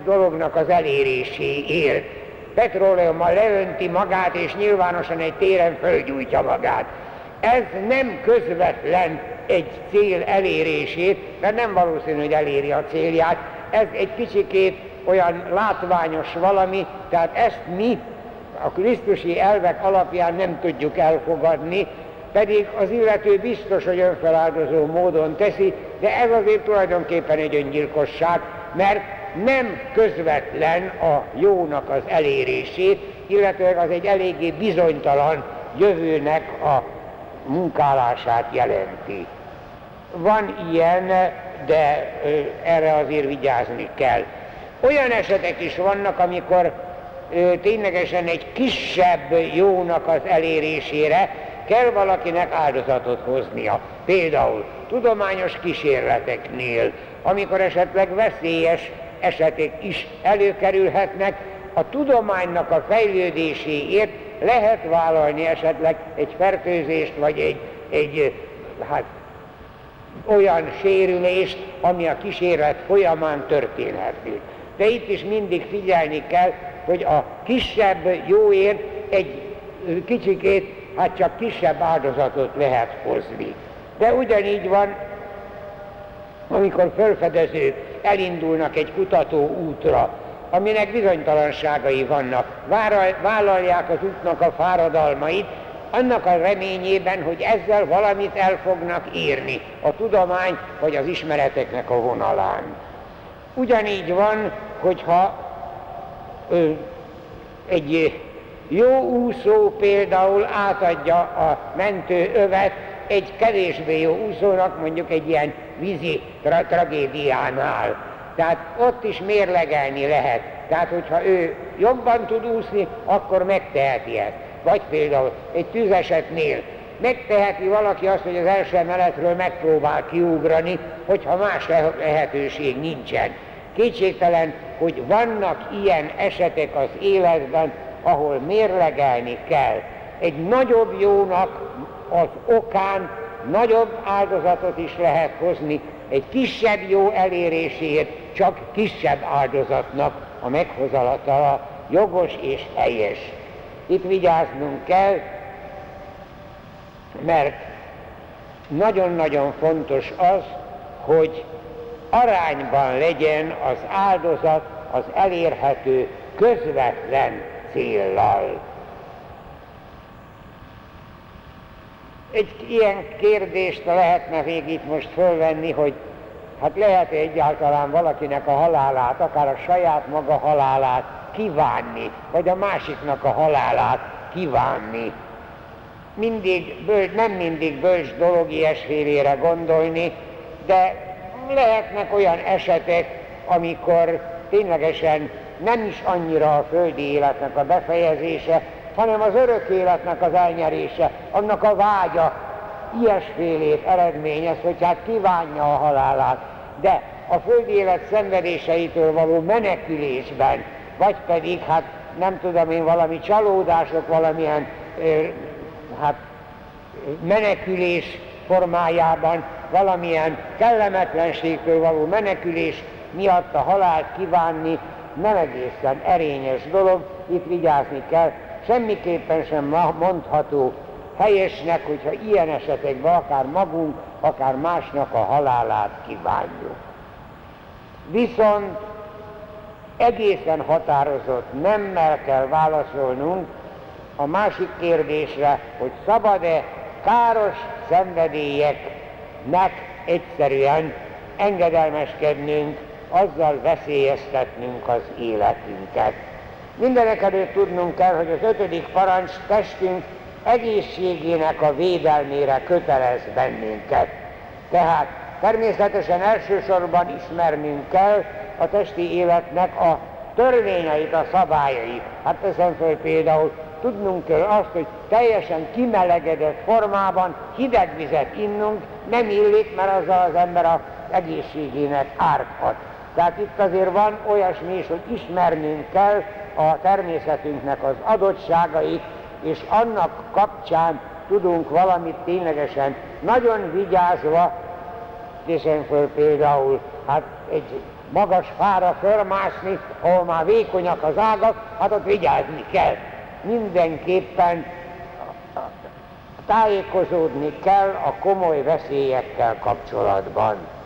[SPEAKER 1] dolognak az eléréséért petróleummal leönti magát, és nyilvánosan egy téren fölgyújtja magát. Ez nem közvetlen egy cél elérését, mert nem valószínű, hogy eléri a célját. Ez egy kicsikét olyan látványos valami, tehát ezt mi a krisztusi elvek alapján nem tudjuk elfogadni, pedig az illető biztos, hogy önfeláldozó módon teszi, de ez azért tulajdonképpen egy öngyilkosság, mert nem közvetlen a jónak az elérését, illetve az egy eléggé bizonytalan jövőnek a munkálását jelenti. Van ilyen, de erre azért vigyázni kell. Olyan esetek is vannak, amikor ténylegesen egy kisebb jónak az elérésére kell valakinek áldozatot hoznia. Például tudományos kísérleteknél, amikor esetleg veszélyes esetek is előkerülhetnek, a tudománynak a fejlődéséért lehet vállalni esetleg egy fertőzést, vagy egy, egy hát, olyan sérülést, ami a kísérlet folyamán történhető. De itt is mindig figyelni kell, hogy a kisebb jóért egy kicsikét, hát csak kisebb áldozatot lehet hozni. De ugyanígy van, amikor felfedezők elindulnak egy kutató útra, aminek bizonytalanságai vannak, vállalják az útnak a fáradalmait, annak a reményében, hogy ezzel valamit el fognak írni a tudomány vagy az ismereteknek a vonalán. Ugyanígy van, hogyha ö, egy jó úszó például átadja a mentő övet egy kevésbé jó úszónak, mondjuk egy ilyen vízi tra- tragédiánál. Tehát ott is mérlegelni lehet. Tehát, hogyha ő jobban tud úszni, akkor megteheti ezt. Vagy például egy tűzesetnél megteheti valaki azt, hogy az első emeletről megpróbál kiugrani, hogyha más lehetőség nincsen. Kétségtelen, hogy vannak ilyen esetek az életben, ahol mérlegelni kell. Egy nagyobb jónak az okán nagyobb áldozatot is lehet hozni, egy kisebb jó eléréséért csak kisebb áldozatnak a meghozatala jogos és helyes. Itt vigyáznunk kell, mert nagyon-nagyon fontos az, hogy arányban legyen az áldozat az elérhető közvetlen céllal. Egy ilyen kérdést lehetne még itt most fölvenni, hogy hát lehet -e egyáltalán valakinek a halálát, akár a saját maga halálát kívánni, vagy a másiknak a halálát kívánni. Mindig, bölcs, nem mindig bölcs dolog ilyesfélére gondolni, de lehetnek olyan esetek, amikor ténylegesen nem is annyira a földi életnek a befejezése, hanem az örök életnek az elnyerése, annak a vágya ilyesfélét eredményez, hogy hát kívánja a halálát. De a földi élet szenvedéseitől való menekülésben, vagy pedig hát nem tudom én, valami csalódások, valamilyen hát menekülés formájában, valamilyen kellemetlenségtől való menekülés miatt a halált kívánni nem egészen erényes dolog, itt vigyázni kell, semmiképpen sem mondható helyesnek, hogyha ilyen esetekben akár magunk, akár másnak a halálát kívánjuk. Viszont egészen határozott nemmel kell válaszolnunk a másik kérdésre, hogy szabad-e káros szenvedélyeknek egyszerűen engedelmeskednünk, azzal veszélyeztetnünk az életünket. Mindenek előtt tudnunk kell, hogy az ötödik parancs testünk egészségének a védelmére kötelez bennünket. Tehát természetesen elsősorban ismernünk kell a testi életnek a törvényeit, a szabályait. Hát teszem föl például, tudnunk kell azt, hogy teljesen kimelegedett formában hideg vizet innunk, nem illik, mert azzal az ember az egészségének árthat. Tehát itt azért van olyasmi is, hogy ismernünk kell a természetünknek az adottságait, és annak kapcsán tudunk valamit ténylegesen nagyon vigyázva, hiszen föl például hát egy magas fára fölmászni, ahol már vékonyak az ágak, hát ott vigyázni kell. Mindenképpen tájékozódni kell a komoly veszélyekkel kapcsolatban.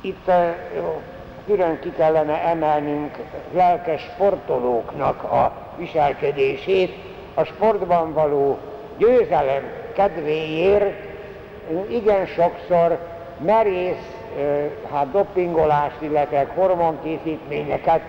[SPEAKER 1] Itt külön ki kellene emelnünk lelkes sportolóknak a viselkedését, a sportban való győzelem kedvéért igen sokszor merész hát dopingolást, illetve hormonkészítményeket,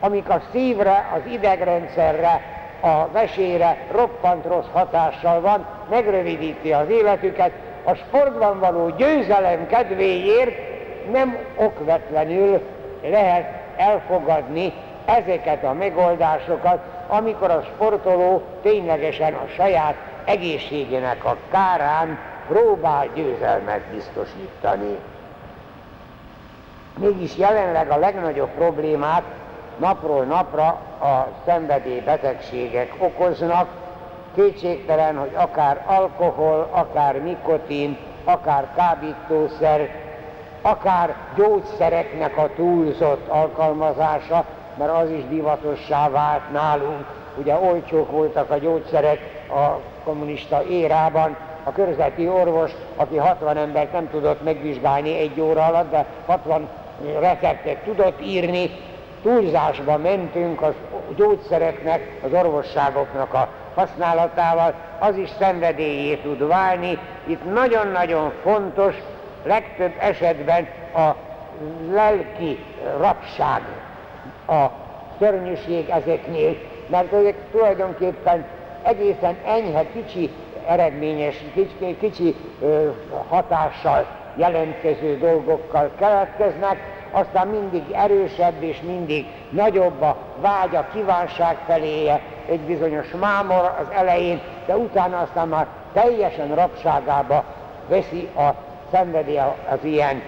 [SPEAKER 1] amik a szívre, az idegrendszerre, a vesére roppant rossz hatással van, megrövidíti az életüket, a sportban való győzelem kedvéért nem okvetlenül lehet elfogadni ezeket a megoldásokat, amikor a sportoló ténylegesen a saját egészségének a kárán próbál győzelmet biztosítani. Mégis jelenleg a legnagyobb problémát napról napra a szenvedélybetegségek okoznak, kétségtelen, hogy akár alkohol, akár nikotin, akár kábítószer, akár gyógyszereknek a túlzott alkalmazása, mert az is divatossá vált nálunk. Ugye olcsók voltak a gyógyszerek a kommunista érában, a körzeti orvos, aki 60 embert nem tudott megvizsgálni egy óra alatt, de 60 receptet tudott írni, túlzásba mentünk az gyógyszereknek, az orvosságoknak a használatával, az is szenvedélyé tud válni. Itt nagyon-nagyon fontos, legtöbb esetben a lelki rapság, a szörnyűség ezeknél, mert ezek tulajdonképpen egészen enyhe, kicsi eredményes, kicsi, kicsi ö, hatással jelentkező dolgokkal keletkeznek, aztán mindig erősebb és mindig nagyobb a vágy, a kívánság feléje, egy bizonyos mámor az elején, de utána aztán már teljesen rabságába veszi a szenvedi az ilyen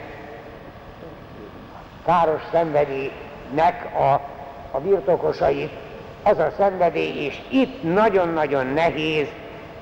[SPEAKER 1] káros szenvedélynek a, a birtokosait, az a szenvedély, és itt nagyon-nagyon nehéz.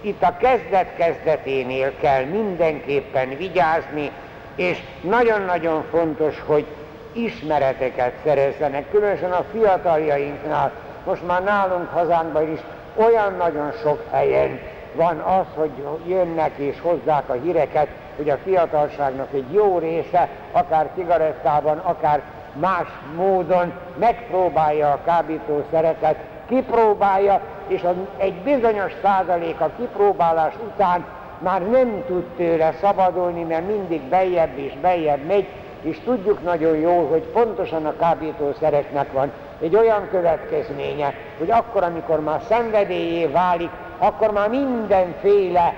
[SPEAKER 1] Itt a kezdet-kezdeténél kell mindenképpen vigyázni, és nagyon-nagyon fontos, hogy ismereteket szerezzenek, különösen a fiataljainknál, most már nálunk hazánkban is olyan nagyon sok helyen van az, hogy jönnek és hozzák a híreket, hogy a fiatalságnak egy jó része, akár cigarettában, akár más módon megpróbálja a kábítószereket, kipróbálja, és egy bizonyos százalék a kipróbálás után már nem tud tőle szabadulni, mert mindig bejebb és bejebb megy, és tudjuk nagyon jó, hogy pontosan a kábítószereknek van egy olyan következménye, hogy akkor, amikor már szenvedélyé válik, akkor már mindenféle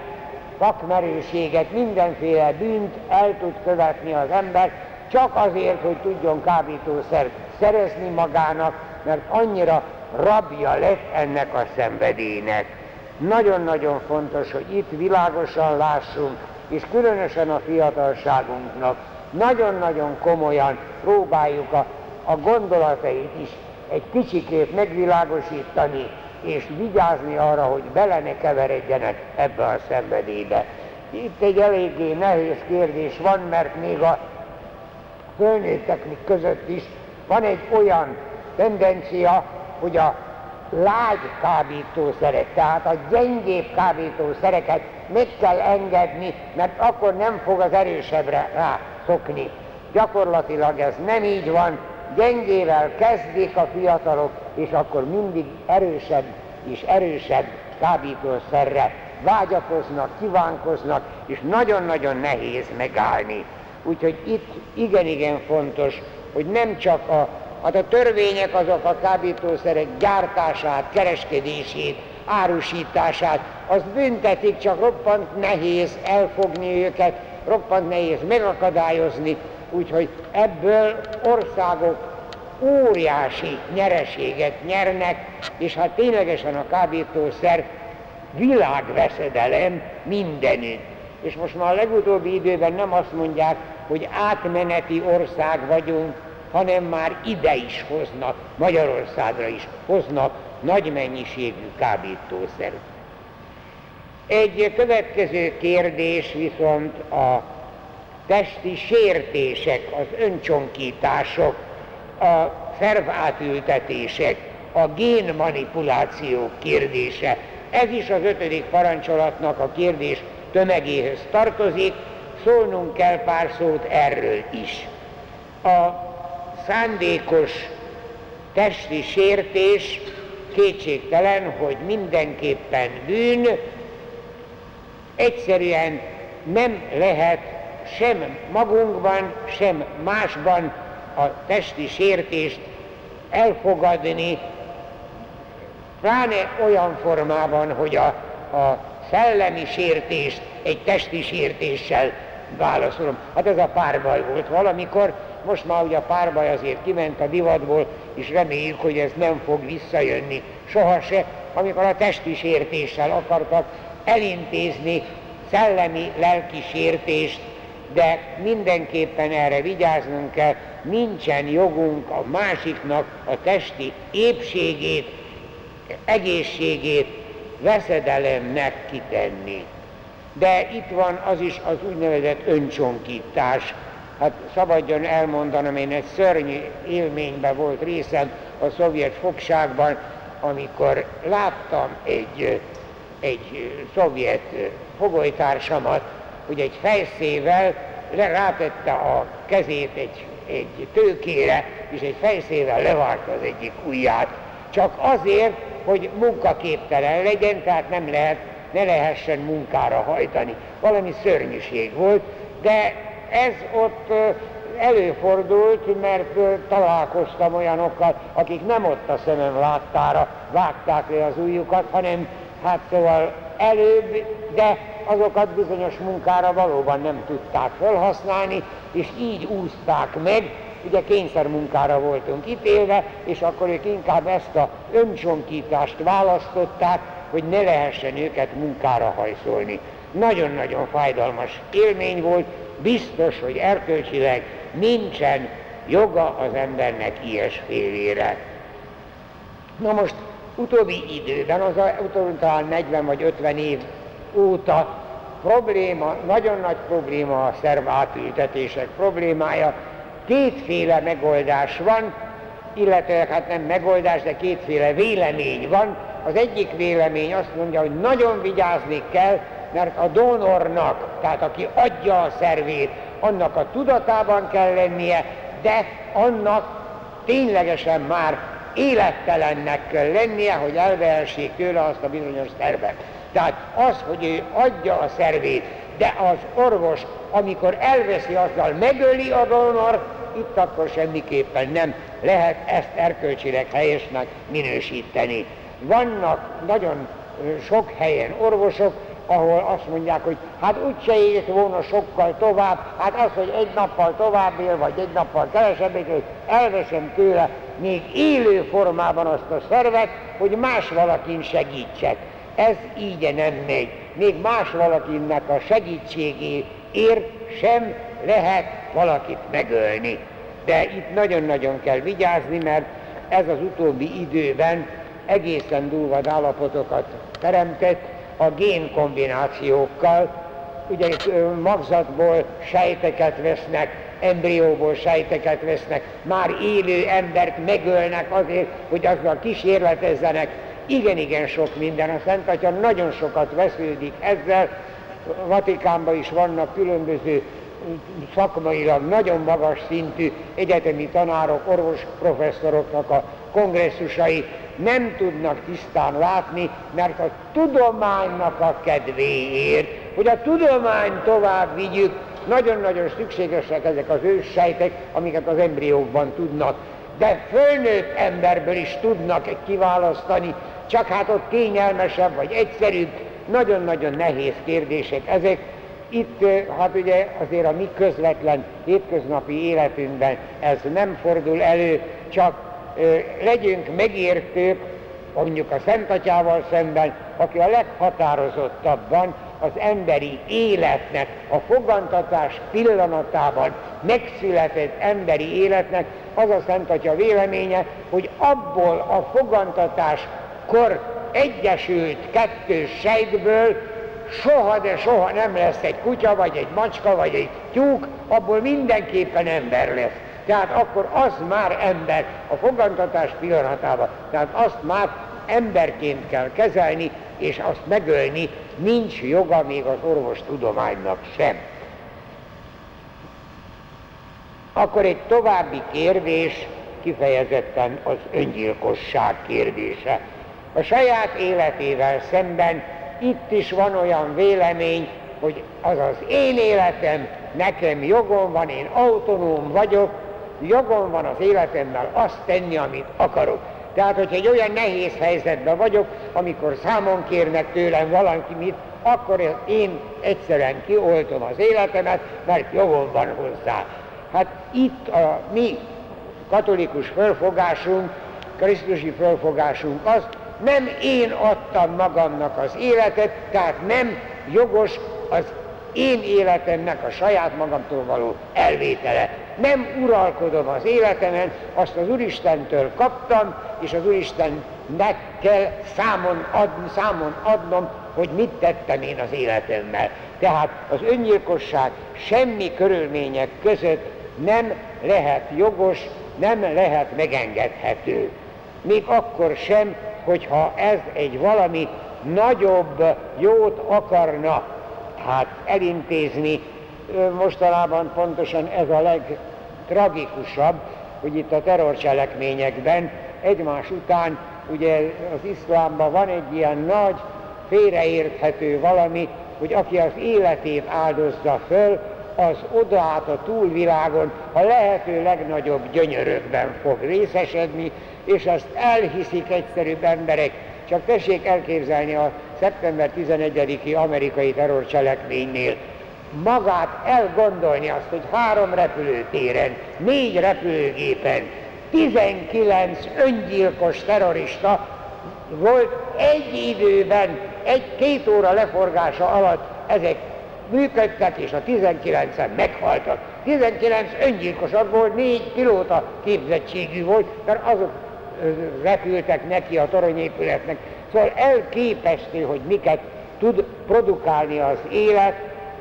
[SPEAKER 1] vakmerőséget, mindenféle bűnt el tud követni az ember, csak azért, hogy tudjon kábítószert szerezni magának, mert annyira rabja lett ennek a szenvedélynek. nagyon-nagyon fontos, hogy itt világosan lássunk, és különösen a fiatalságunknak nagyon-nagyon komolyan próbáljuk a, a gondolatait is egy kicsikét megvilágosítani, és vigyázni arra, hogy bele ne keveredjenek ebbe a szenvedélybe. Itt egy eléggé nehéz kérdés van, mert még a fölnőtteknek között is van egy olyan tendencia, hogy a lágy kábítószerek, tehát a gyengébb kábítószereket meg kell engedni, mert akkor nem fog az erősebbre rá szokni. Gyakorlatilag ez nem így van, gyengével kezdik a fiatalok, és akkor mindig erősebb és erősebb kábítószerre vágyakoznak, kívánkoznak, és nagyon-nagyon nehéz megállni. Úgyhogy itt igen-igen fontos, hogy nem csak a, hát a törvények azok a kábítószerek gyártását, kereskedését, árusítását, azt büntetik, csak roppant nehéz elfogni őket, roppant nehéz megakadályozni, úgyhogy ebből országok óriási nyereséget nyernek, és hát ténylegesen a kábítószer világveszedelem mindenütt. És most már a legutóbbi időben nem azt mondják, hogy átmeneti ország vagyunk, hanem már ide is hoznak, Magyarországra is hoznak nagy mennyiségű kábítószer. Egy következő kérdés viszont a testi sértések, az öncsonkítások, a szervátültetések, a génmanipuláció kérdése. Ez is az ötödik parancsolatnak a kérdés tömegéhez tartozik, szólnunk kell pár szót erről is. A szándékos testi sértés kétségtelen, hogy mindenképpen bűn, egyszerűen nem lehet sem magunkban, sem másban a testi sértést elfogadni, pláne olyan formában, hogy a, a szellemi sértést egy testi sértéssel válaszolom. Hát ez a párbaj volt valamikor, most már ugye a párbaj azért kiment a divatból, és reméljük, hogy ez nem fog visszajönni soha se, amikor a testi sértéssel akartak elintézni szellemi, lelki sértést, de mindenképpen erre vigyáznunk kell, nincsen jogunk a másiknak a testi épségét, egészségét veszedelemnek kitenni. De itt van az is az úgynevezett öncsonkítás. Hát szabadjon elmondanom, én egy szörnyű élményben volt részem a szovjet fogságban, amikor láttam egy, egy szovjet fogolytársamat, hogy egy fejszével rátette a kezét egy, egy tőkére, és egy fejszével levágta az egyik ujját. Csak azért, hogy munkaképtelen legyen, tehát nem lehet, ne lehessen munkára hajtani. Valami szörnyűség volt, de ez ott előfordult, mert találkoztam olyanokkal, akik nem ott a szemem láttára vágták le az ujjukat, hanem hát szóval előbb, de azokat bizonyos munkára valóban nem tudták felhasználni, és így úszták meg, ugye kényszermunkára voltunk ítélve, és akkor ők inkább ezt a öncsonkítást választották, hogy ne lehessen őket munkára hajszolni. Nagyon-nagyon fájdalmas élmény volt, biztos, hogy erkölcsileg nincsen joga az embernek ilyesfélére. Na most utóbbi időben, az utóbbi talán 40 vagy 50 év óta probléma, nagyon nagy probléma a szervátültetések problémája. Kétféle megoldás van, illetve hát nem megoldás, de kétféle vélemény van. Az egyik vélemény azt mondja, hogy nagyon vigyázni kell, mert a donornak, tehát aki adja a szervét, annak a tudatában kell lennie, de annak ténylegesen már élettelennek kell lennie, hogy elvehessék tőle azt a bizonyos szervet. Tehát az, hogy ő adja a szervét, de az orvos, amikor elveszi, azzal megöli a donor, itt akkor semmiképpen nem lehet ezt erkölcsileg helyesnek minősíteni. Vannak nagyon sok helyen orvosok, ahol azt mondják, hogy hát úgyse élt volna sokkal tovább, hát az, hogy egy nappal tovább él, vagy egy nappal kevesebbet, hogy elveszem tőle még élő formában azt a szervet, hogy más valakin segítsek. Ez így nem megy. Még más valakinek a segítségéért sem lehet valakit megölni. De itt nagyon-nagyon kell vigyázni, mert ez az utóbbi időben egészen durva állapotokat teremtett a génkombinációkkal. Ugye magzatból sejteket vesznek, embrióból sejteket vesznek, már élő embert megölnek azért, hogy azzal kísérletezzenek. Igen-igen sok minden. A Szent Atya nagyon sokat vesződik ezzel. Vatikánban is vannak különböző szakmailag nagyon magas szintű egyetemi tanárok, orvos professzoroknak a kongresszusai nem tudnak tisztán látni, mert a tudománynak a kedvéért, hogy a tudomány tovább vigyük, nagyon-nagyon szükségesek ezek az őssejtek, amiket az embriókban tudnak. De fölnőtt emberből is tudnak kiválasztani, csak hát ott kényelmesebb vagy egyszerűbb, nagyon-nagyon nehéz kérdések ezek. Itt hát ugye azért a mi közvetlen hétköznapi életünkben ez nem fordul elő, csak legyünk megértők, mondjuk a Szent szemben, aki a leghatározottabban az emberi életnek, a fogantatás pillanatában megszületett emberi életnek az a Szent Atya véleménye, hogy abból a fogantatás kor egyesült kettős sejtből soha, de soha nem lesz egy kutya, vagy egy macska, vagy egy tyúk, abból mindenképpen ember lesz. Tehát akkor az már ember a fogantatás pillanatában. Tehát azt már emberként kell kezelni, és azt megölni nincs joga még az orvos tudománynak sem. Akkor egy további kérdés kifejezetten az öngyilkosság kérdése. A saját életével szemben itt is van olyan vélemény, hogy az az én életem, nekem jogom van, én autonóm vagyok, jogom van az életemmel azt tenni, amit akarok. Tehát, hogyha egy olyan nehéz helyzetben vagyok, amikor számon kérnek tőlem valamit, akkor én egyszerűen kioltom az életemet, mert jogom van hozzá. Hát itt a mi katolikus fölfogásunk, krisztusi fölfogásunk az, nem én adtam magamnak az életet, tehát nem jogos az én életemnek a saját magamtól való elvétele. Nem uralkodom az életemen, azt az Úristentől kaptam, és az Úristennek kell számon, ad, számon adnom, hogy mit tettem én az életemmel. Tehát az öngyilkosság semmi körülmények között nem lehet jogos, nem lehet megengedhető. Még akkor sem, hogyha ez egy valami nagyobb jót akarna hát elintézni. Mostanában pontosan ez a legtragikusabb, hogy itt a terrorcselekményekben egymás után ugye az iszlámban van egy ilyen nagy, félreérthető valami, hogy aki az életét áldozza föl, az odaát a túlvilágon a lehető legnagyobb gyönyörökben fog részesedni, és azt elhiszik egyszerűbb emberek. Csak tessék elképzelni a szeptember 11-i amerikai terrorcselekménynél magát elgondolni azt, hogy három repülőtéren, négy repülőgépen, 19 öngyilkos terrorista volt egy időben, egy-két óra leforgása alatt ezek működtek, és a 19-en meghaltak. 19 öngyilkosat volt, négy pilóta képzettségű volt, mert azok repültek neki a toronyépületnek. Szóval elképesztő, hogy miket tud produkálni az élet,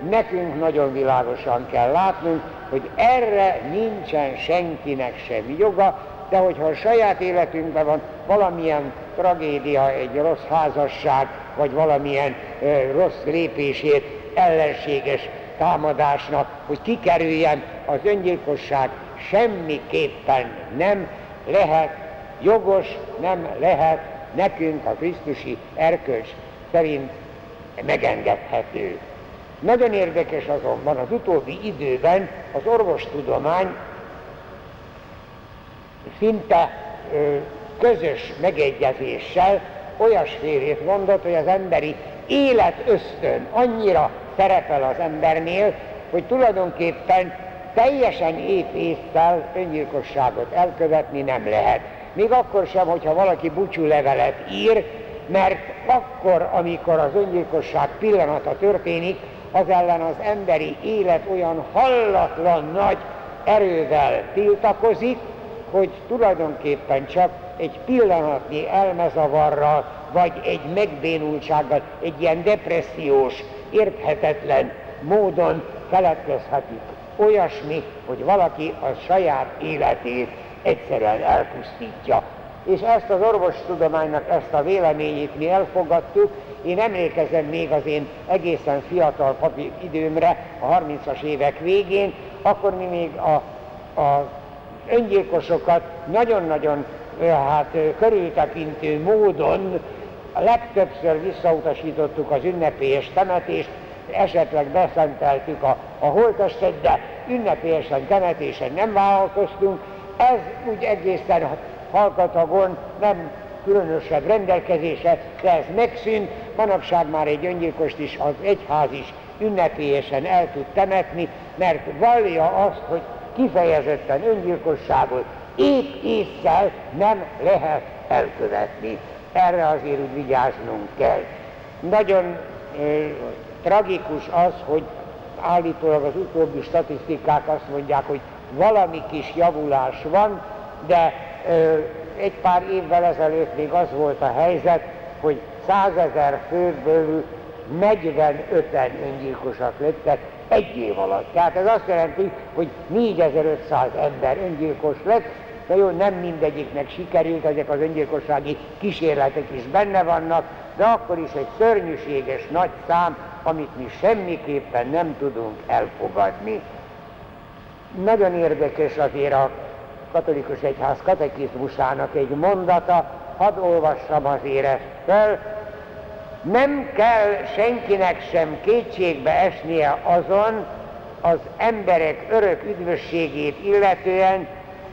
[SPEAKER 1] nekünk nagyon világosan kell látnunk, hogy erre nincsen senkinek sem joga, de hogyha a saját életünkben van valamilyen tragédia, egy rossz házasság, vagy valamilyen ö, rossz lépését ellenséges támadásnak, hogy kikerüljen az öngyilkosság, semmiképpen nem lehet jogos, nem lehet nekünk a Krisztusi erkölcs szerint megengedhető. Nagyon érdekes azonban az utóbbi időben az orvostudomány szinte ö, közös megegyezéssel olyasfélét mondott, hogy az emberi élet ösztön annyira szerepel az embernél, hogy tulajdonképpen teljesen épp észszel öngyilkosságot elkövetni nem lehet. Még akkor sem, hogyha valaki búcsú levelet ír, mert akkor, amikor az öngyilkosság pillanata történik, az ellen az emberi élet olyan hallatlan nagy erővel tiltakozik, hogy tulajdonképpen csak egy pillanatnyi elmezavarral, vagy egy megbénultsággal, egy ilyen depressziós, érthetetlen módon keletkezhetik olyasmi, hogy valaki a saját életét egyszerűen elpusztítja. És ezt az orvostudománynak ezt a véleményét mi elfogadtuk, én emlékezem még az én egészen fiatal papi időmre, a 30-as évek végén, akkor mi még a, a öngyilkosokat nagyon-nagyon hát, körültekintő módon legtöbbször visszautasítottuk az ünnepélyes temetést, esetleg beszenteltük a, a holtestet, de ünnepélyesen temetésen nem vállalkoztunk. Ez úgy egészen halkatagon nem különösebb rendelkezése, de ez megszűnt. Manapság már egy öngyilkost is az egyház is ünnepélyesen el tud temetni, mert vallja azt, hogy kifejezetten öngyilkosságot épp észszel nem lehet elkövetni. Erre azért úgy vigyáznunk kell. Nagyon tragikus az, hogy állítólag az utóbbi statisztikák azt mondják, hogy valami kis javulás van, de ö, egy pár évvel ezelőtt még az volt a helyzet, hogy százezer főből 45-en öngyilkosak lettek egy év alatt. Tehát ez azt jelenti, hogy 4500 ember öngyilkos lett, de jó, nem mindegyiknek sikerült, ezek az öngyilkossági kísérletek is benne vannak, de akkor is egy szörnyűséges nagy szám, amit mi semmiképpen nem tudunk elfogadni. Nagyon érdekes azért a katolikus egyház katekizmusának egy mondata, hadd olvassam azért ezt fel, nem kell senkinek sem kétségbe esnie azon az emberek örök üdvösségét illetően,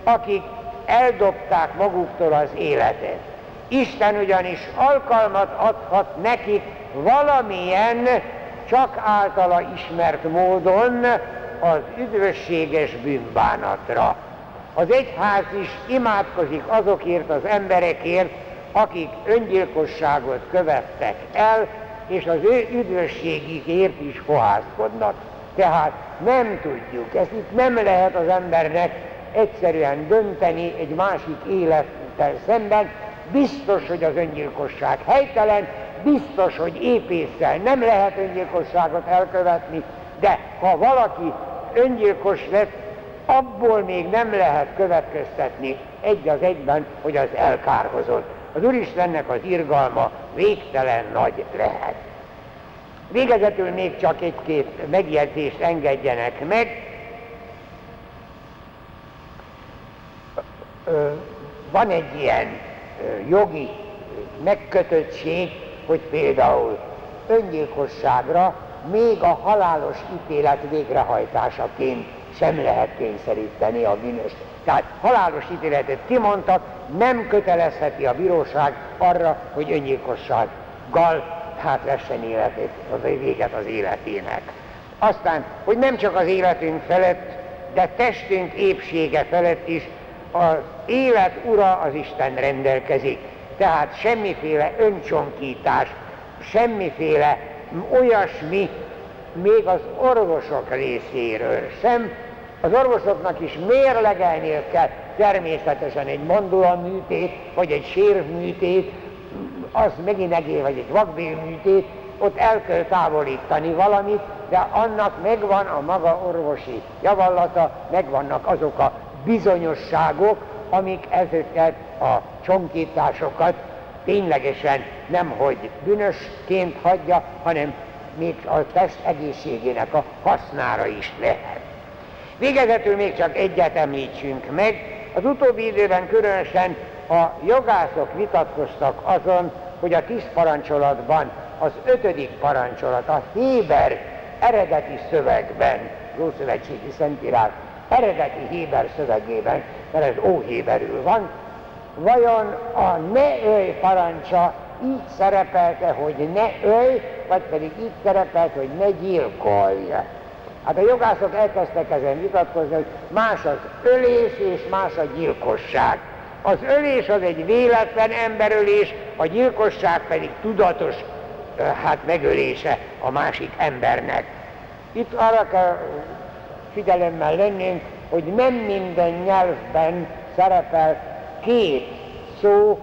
[SPEAKER 1] akik eldobták maguktól az életet. Isten ugyanis alkalmat adhat nekik valamilyen csak általa ismert módon az üdvösséges bűnbánatra. Az egyház is imádkozik azokért az emberekért, akik öngyilkosságot követtek el, és az ő üdvösségükért is fohászkodnak. Tehát nem tudjuk, ezt itt nem lehet az embernek egyszerűen dönteni egy másik élettel szemben, biztos, hogy az öngyilkosság helytelen, biztos, hogy épésszel nem lehet öngyilkosságot elkövetni, de ha valaki öngyilkos lett, abból még nem lehet következtetni egy az egyben, hogy az elkárhozott. Az Úristennek az irgalma végtelen nagy lehet. Végezetül még csak egy-két megjegyzést engedjenek meg. Van egy ilyen jogi megkötöttség, hogy például öngyilkosságra még a halálos ítélet végrehajtásaként sem lehet kényszeríteni a bűnös. Tehát halálos ítéletet kimondtak, nem kötelezheti a bíróság arra, hogy öngyilkossággal hát vessen életét, az véget az életének. Aztán, hogy nem csak az életünk felett, de testünk épsége felett is az élet ura az Isten rendelkezik. Tehát semmiféle öncsonkítás, semmiféle olyasmi, még az orvosok részéről sem. Az orvosoknak is mérlegelnie kell természetesen egy műtét, vagy egy sérvműtét, az megint egész, vagy egy vakbélműtét, ott el kell távolítani valamit, de annak megvan a maga orvosi javallata, megvannak azok a bizonyosságok, amik ezeket a csonkításokat ténylegesen nem hogy bűnösként hagyja, hanem még a test egészségének a hasznára is lehet. Végezetül még csak egyet említsünk meg, az utóbbi időben különösen a jogászok vitatkoztak azon, hogy a tíz parancsolatban az ötödik parancsolat, a Héber eredeti szövegben, az Ószövetségi Szentírás eredeti Héber szövegében, mert ez óhéberül van, vajon a ne ölj parancsa így szerepelte, hogy ne ölj, vagy pedig így szerepelt, hogy ne gyilkolj. Hát a jogászok elkezdtek ezen vitatkozni, hogy más az ölés és más a gyilkosság. Az ölés az egy véletlen emberölés, a gyilkosság pedig tudatos hát megölése a másik embernek. Itt arra kell figyelemmel lennünk, hogy nem minden nyelvben szerepel két szó,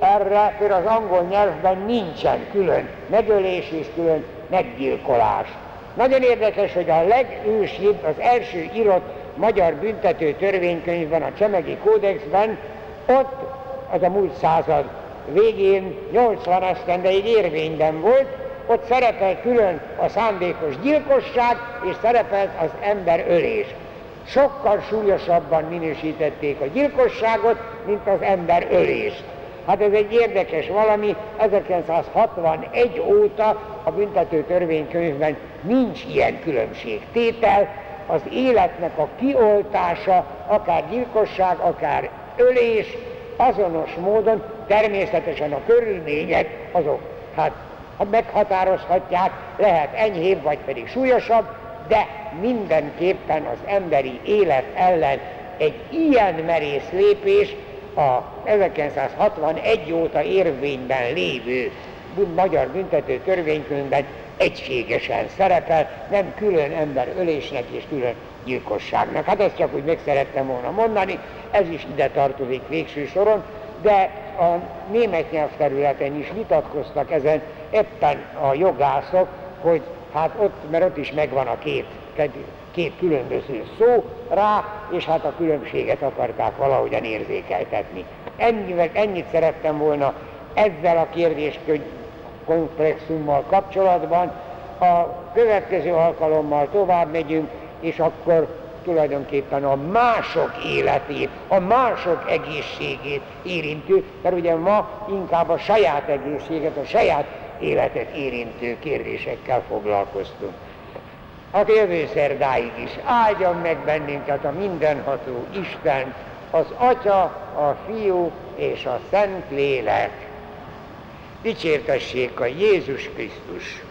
[SPEAKER 1] erre például az angol nyelvben nincsen külön megölés és külön meggyilkolás. Nagyon érdekes, hogy a legősibb, az első írott magyar büntető törvénykönyvben, a Csemegi Kódexben, ott az a múlt század végén 80 esztendeig érvényben volt, ott szerepel külön a szándékos gyilkosság, és szerepelt az ember ölés. Sokkal súlyosabban minősítették a gyilkosságot, mint az ember ölést. Hát ez egy érdekes valami, 1961 óta a büntető törvénykönyvben nincs ilyen különbségtétel, az életnek a kioltása, akár gyilkosság, akár ölés, azonos módon természetesen a körülmények azok hát meghatározhatják, lehet enyhébb, vagy pedig súlyosabb, de mindenképpen az emberi élet ellen egy ilyen merész lépés a 1961 óta érvényben lévő magyar büntető törvénykönyvben egységesen szerepel, nem külön ember ölésnek és külön gyilkosságnak. Hát ezt csak úgy meg szerettem volna mondani, ez is ide tartozik végső soron, de a német nyelvterületen is vitatkoztak ezen éppen a jogászok, hogy hát ott, mert ott is megvan a két, két különböző szó rá, és hát a különbséget akarták valahogyan érzékeltetni. Ennyivel, ennyit szerettem volna ezzel a kérdéskör komplexummal kapcsolatban. A következő alkalommal tovább megyünk, és akkor tulajdonképpen a mások életét, a mások egészségét érintő, mert ugye ma inkább a saját egészséget, a saját életet érintő kérdésekkel foglalkoztunk. A jövő szerdáig is áldjon meg bennünket a mindenható Isten, az Atya, a Fiú és a Szent Lélek. Dicsértessék a Jézus Krisztus!